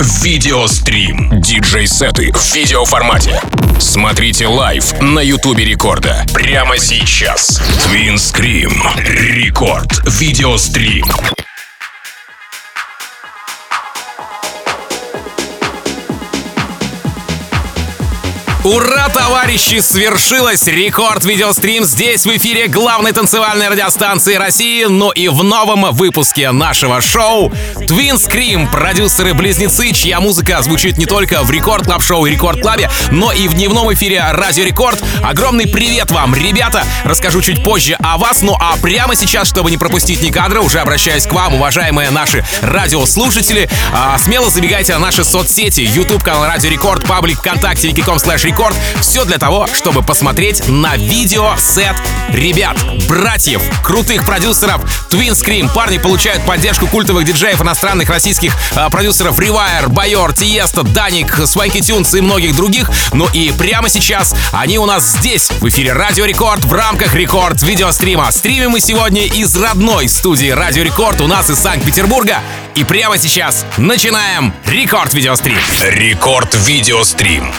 Видеострим. Диджей-сеты в видеоформате. Смотрите live на Ютубе Рекорда. Прямо сейчас. Twin Scream. Рекорд. Видеострим. Ура, товарищи! Свершилось! Рекорд видеострим здесь в эфире главной танцевальной радиостанции России, но и в новом выпуске нашего шоу Twin Scream, продюсеры-близнецы, чья музыка звучит не только в Record Club Show и Record Club'е, но и в дневном эфире Радио Рекорд. Огромный привет вам, ребята! Расскажу чуть позже о вас, ну а прямо сейчас, чтобы не пропустить ни кадра, уже обращаюсь к вам, уважаемые наши радиослушатели. А, смело забегайте на наши соцсети, YouTube канал Радио Рекорд, паблик ВКонтакте, vk.com slash Record. Все для того, чтобы посмотреть на видео-сет ребят, братьев, крутых продюсеров Twin Scream. Парни получают поддержку культовых диджеев иностранных российских э, продюсеров Rewire, Байор, Tiësto, Dannic, Swanky Tunes и многих других. Ну и прямо сейчас они у нас здесь, в эфире Радио Рекорд, в рамках Рекорд видеострима. Стримим мы сегодня из родной студии Радио Рекорд у нас из Санкт-Петербурга. И прямо сейчас начинаем Рекорд видеострим. Рекорд видеострим.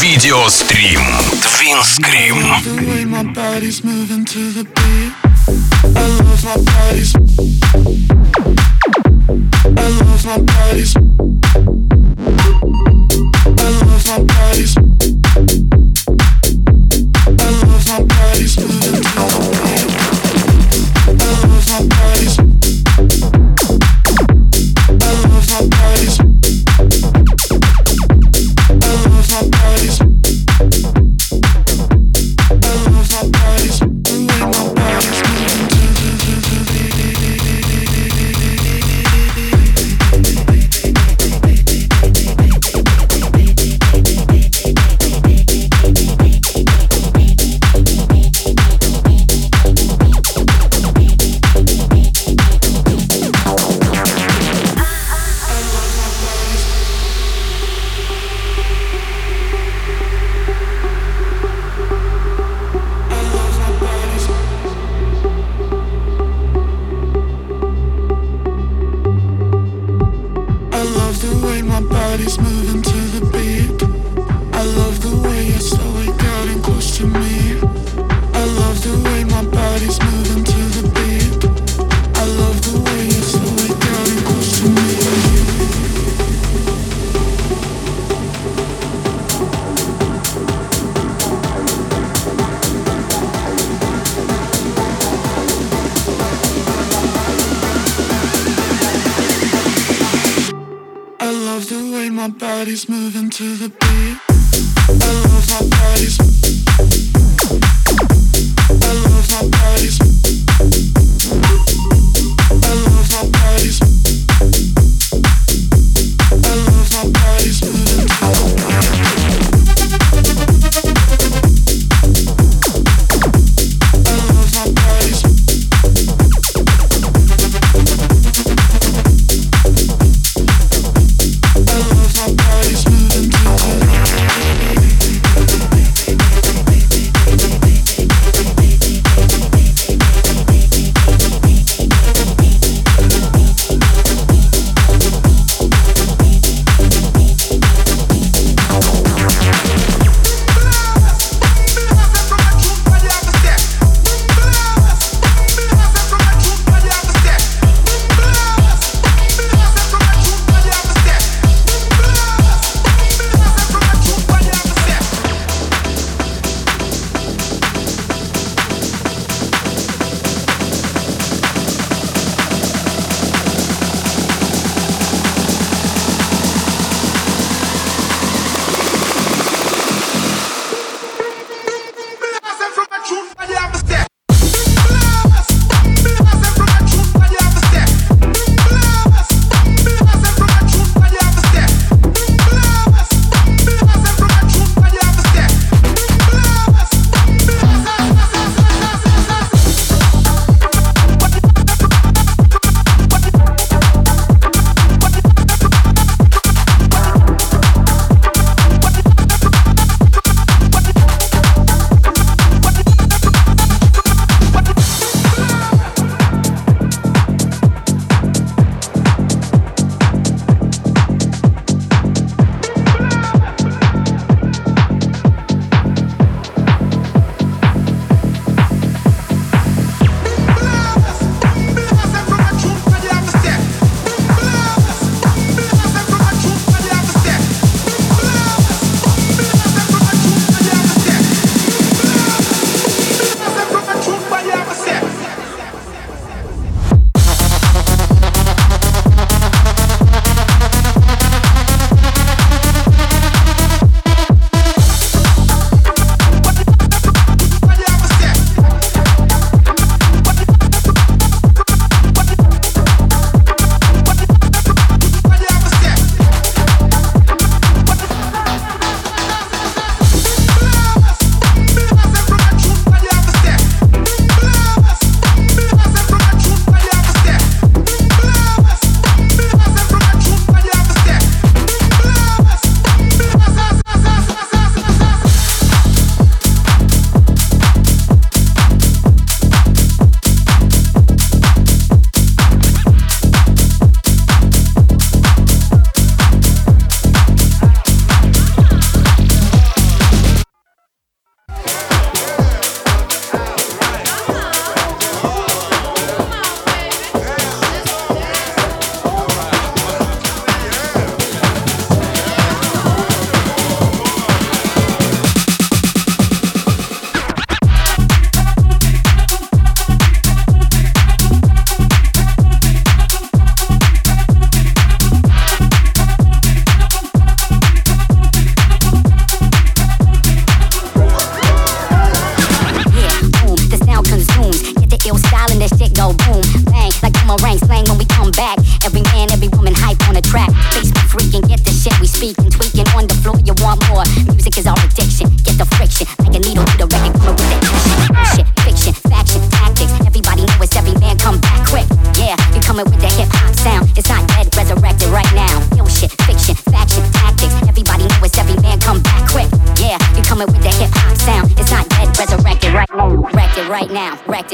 Видеострим. Twin Scream. The way my body's moving to the beat. I love my body's. I love my body's. I love my body's.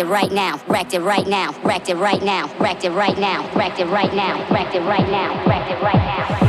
it right now, wrecked it right now, wrecked it right now, wrecked it right now, wrecked it right now, wrecked it right now, wrecked it right now, it right now.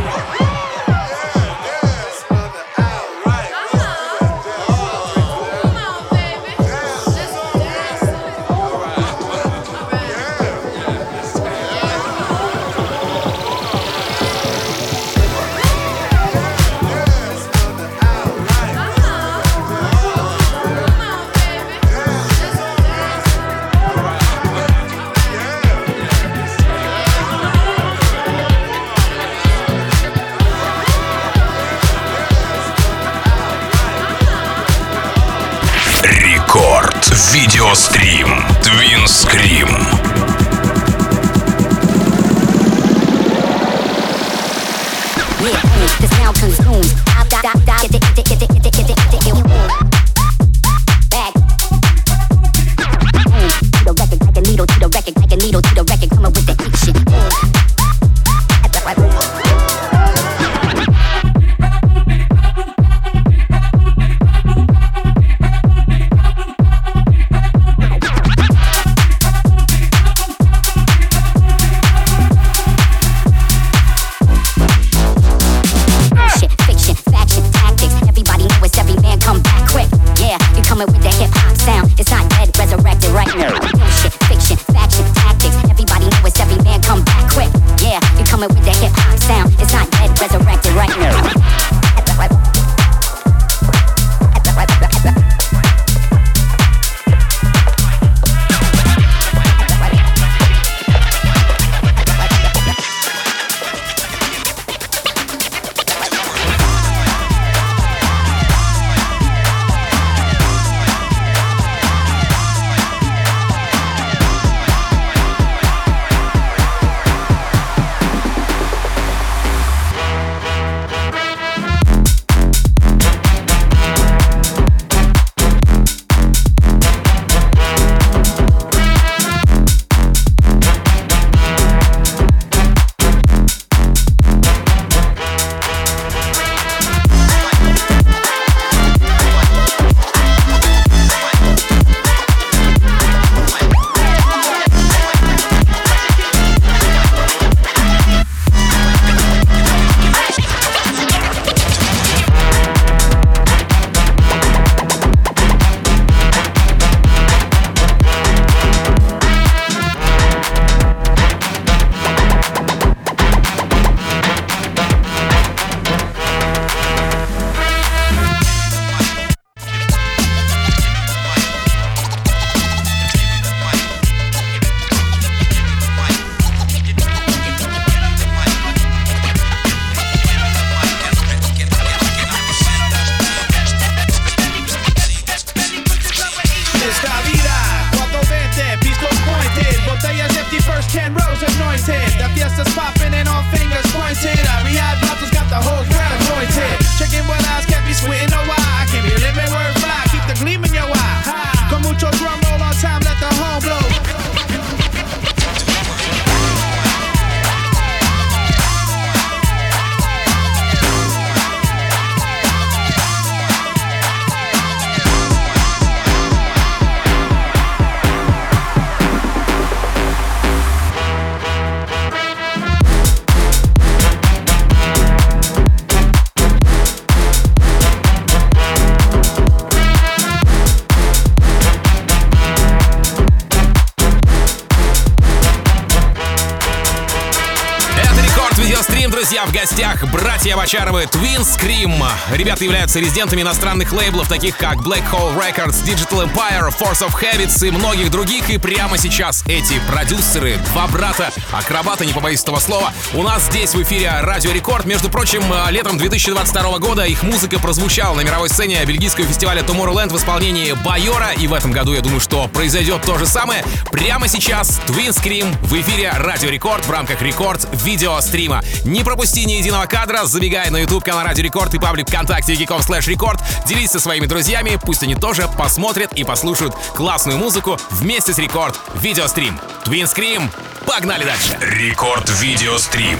Scream. Ребята являются резидентами иностранных лейблов, таких как Black Hole Records, Digital Empire, Force of Habits и многих других. И прямо сейчас эти продюсеры, два брата, акробаты, не побоюсь этого слова, у нас здесь в эфире Радио Рекорд. Между прочим, летом 2022 года их музыка прозвучала на мировой сцене бельгийского фестиваля Tomorrowland в исполнении Байора. И в этом году, я думаю, что произойдет то же самое. Прямо сейчас Twin Scream в эфире Радио Рекорд в рамках Рекорд видеострима. Не пропусти ни единого кадра, забегай на YouTube канал Радио Рекорд и паблик ВКонтакте Geekом слэш Рекорд, делись со своими друзьями, пусть они тоже посмотрят и послушают классную музыку вместе с Рекорд видеострим. Twin Scream, погнали дальше! Рекорд видеострим.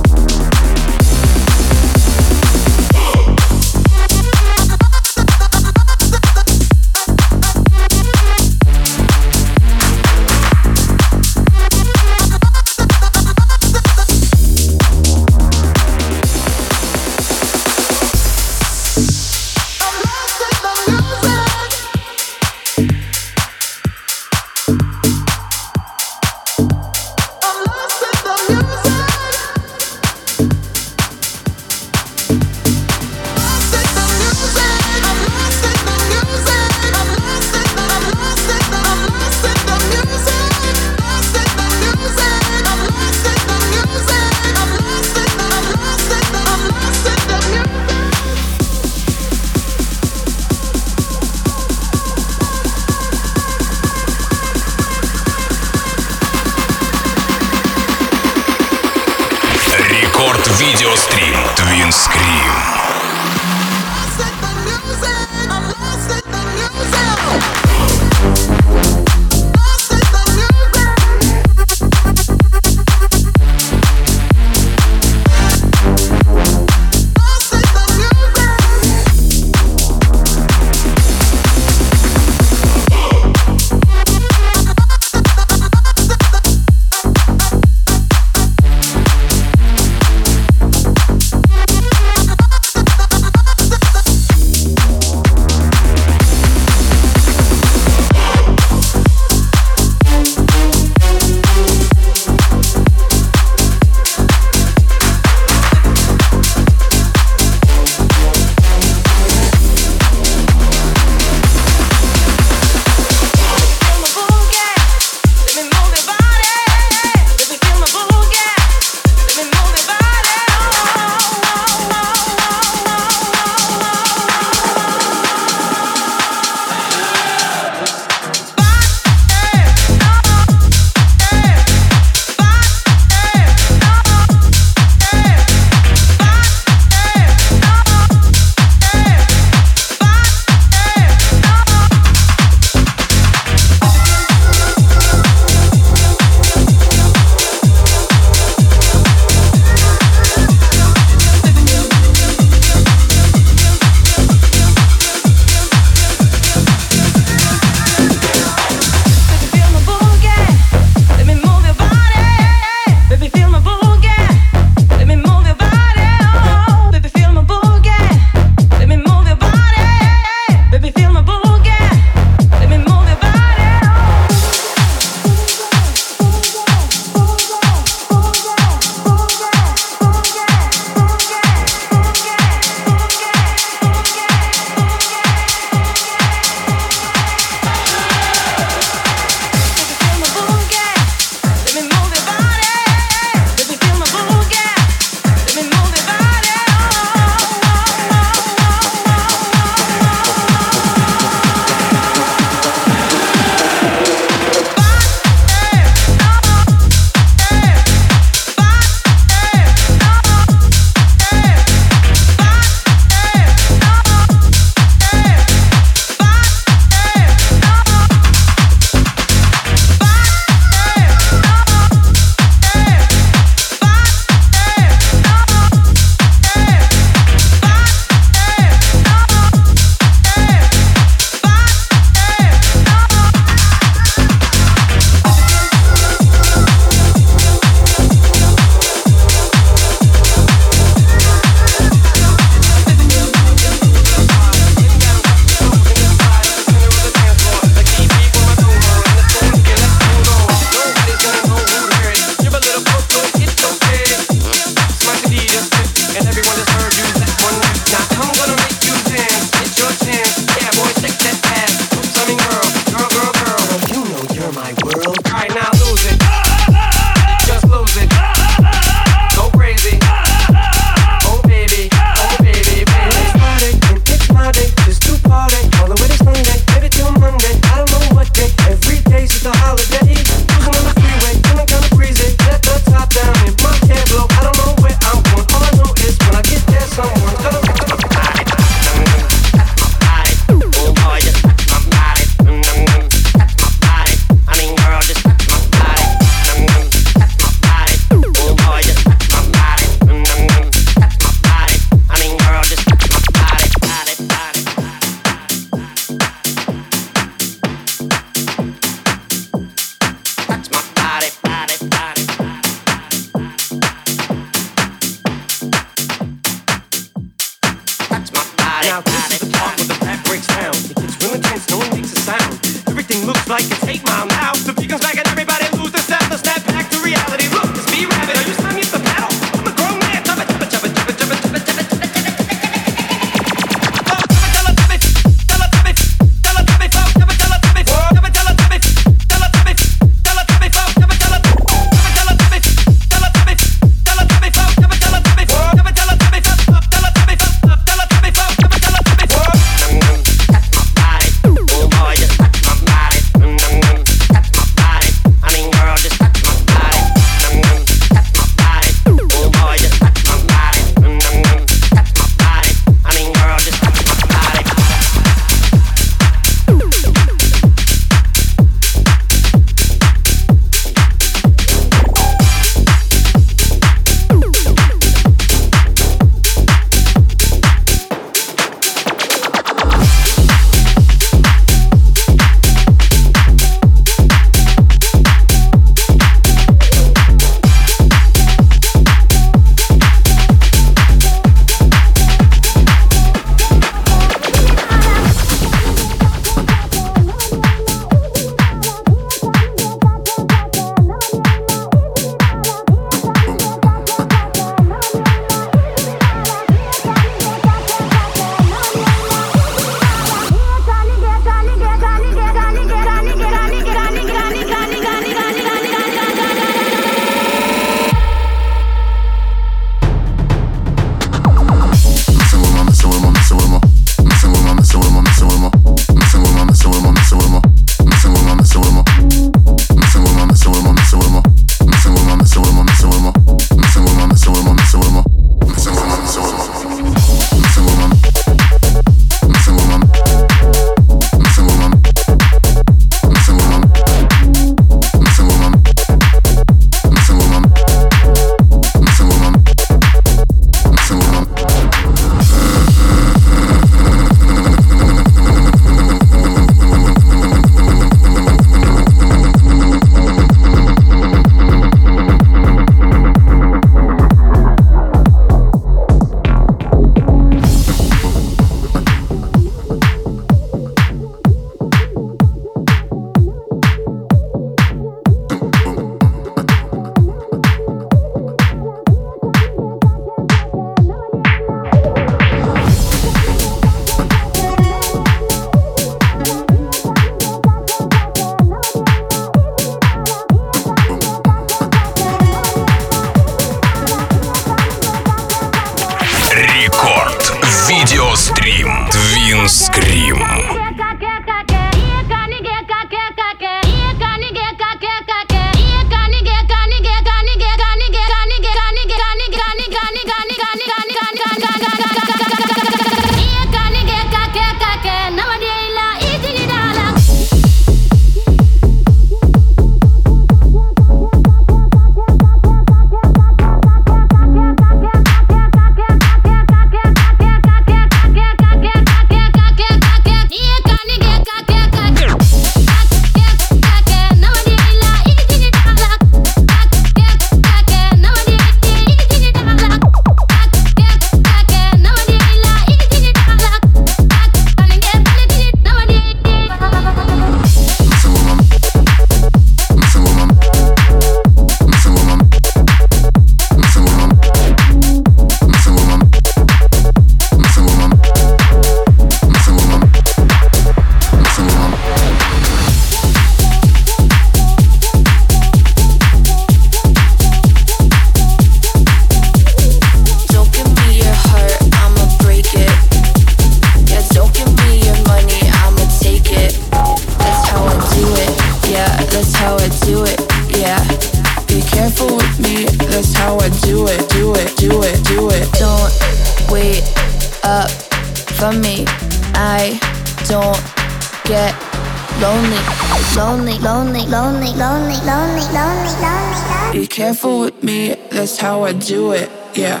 Do it. Yeah.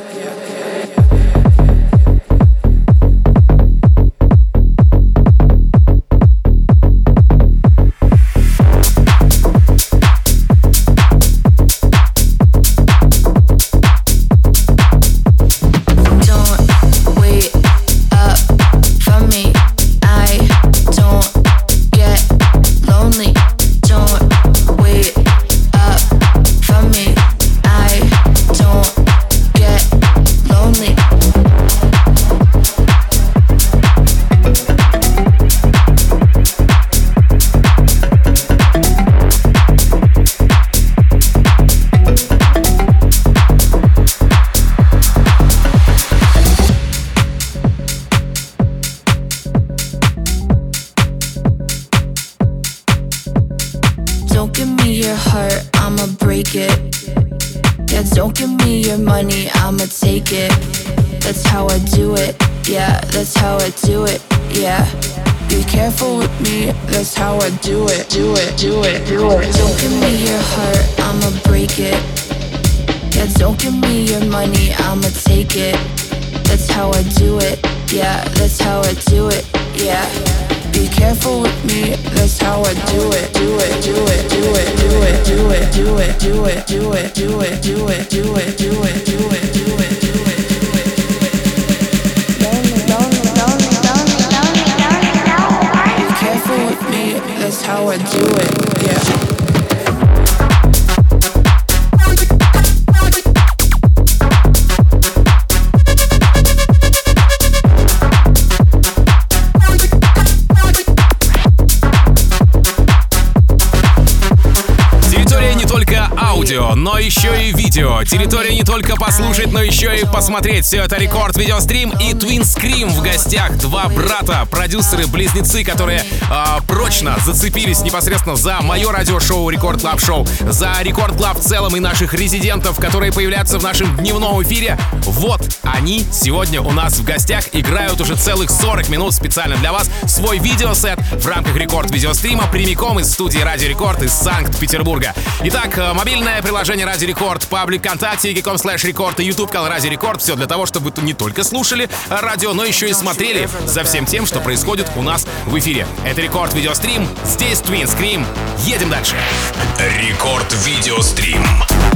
careful with me, that's how I do it, do it, do it, do it. Don't give me your heart, I'ma break it. Yeah, don't give me your money, I'ma take it. That's how I do it, yeah, that's how I do it, yeah. Be careful with me, that's how I do it, do it, do it, do it, do it, do it, do it, do it, do it, do it, do it, do it, do it, do it, do it. do it. Территория не только послушать, но еще и посмотреть. Все это рекорд видеострим и Twin Scream в гостях. Два брата, продюсеры-близнецы, которые э, прочно зацепились непосредственно за мое радиошоу Record Club Show, за Record Club в целом и наших резидентов, которые появляются в нашем дневном эфире. Вот они сегодня у нас в гостях играют уже целых 40 минут специально для вас свой видеосет в рамках рекорд видеострима прямиком из студии Радио Рекорд из Санкт-Петербурга. Итак, э, мобильное приложение Радио Рекорд, паблик ВКонтакте, vk.com slash Record и YouTube канал Радио Рекорд. Все для того, чтобы вы не только слушали радио, но еще и смотрели за всем тем, что происходит у нас в эфире. Это Рекорд Видеострим. Здесь Twin Scream. Едем дальше. Рекорд Видеострим. Keep going.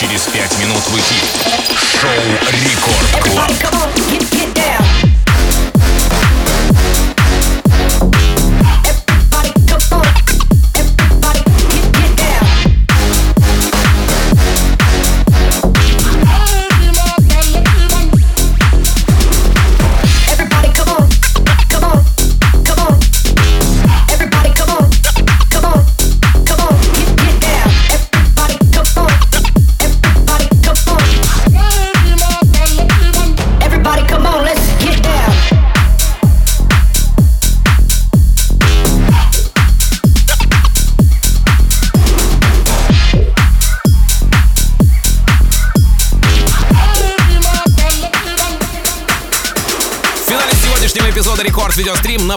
Через 5 минут в эфире. Шоу Рекорд Клаб.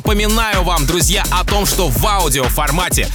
Напоминаю вам, друзья, о том, что в аудио формате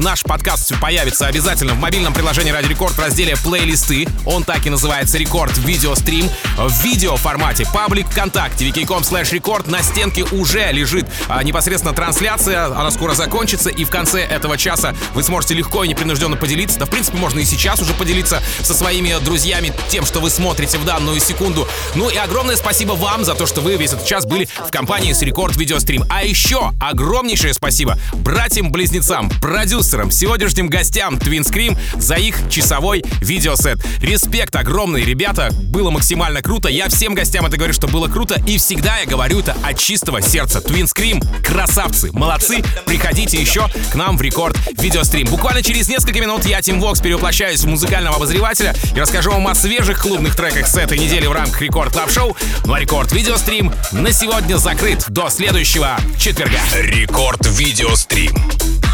наш подкаст появится обязательно в мобильном приложении Ради Рекорд в разделе плейлисты. Он так и называется Рекорд Видеострим. В видео формате паблик ВКонтакте wiki.com slash рекорд на стенке уже лежит а, непосредственно трансляция. Она скоро закончится, и в конце этого часа вы сможете легко и непринужденно поделиться. Да, в принципе, можно и сейчас уже поделиться со своими друзьями тем, что вы смотрите в данную секунду. Ну и огромное спасибо вам за то, что вы весь этот час были в компании с Рекорд Видео видеострим. А еще огромнейшее спасибо братьям-близнецам, продюсерам, сегодняшним гостям Twin Scream за их часовой видеосет. Респект огромный, ребята, было максимально круто. Я всем гостям это говорю, что было круто, и всегда я говорю это от чистого сердца. Twin Scream, красавцы, молодцы, приходите еще к нам в рекорд видеострим. Буквально через несколько минут я, Тим Вокс, перевоплощаюсь в музыкального обозревателя и расскажу вам о свежих клубных треках с этой недели в рамках Record Club Show. Ну а Рекорд Видеострим на сегодня закрыт. До следующего четверга. Рекорд Видеострим.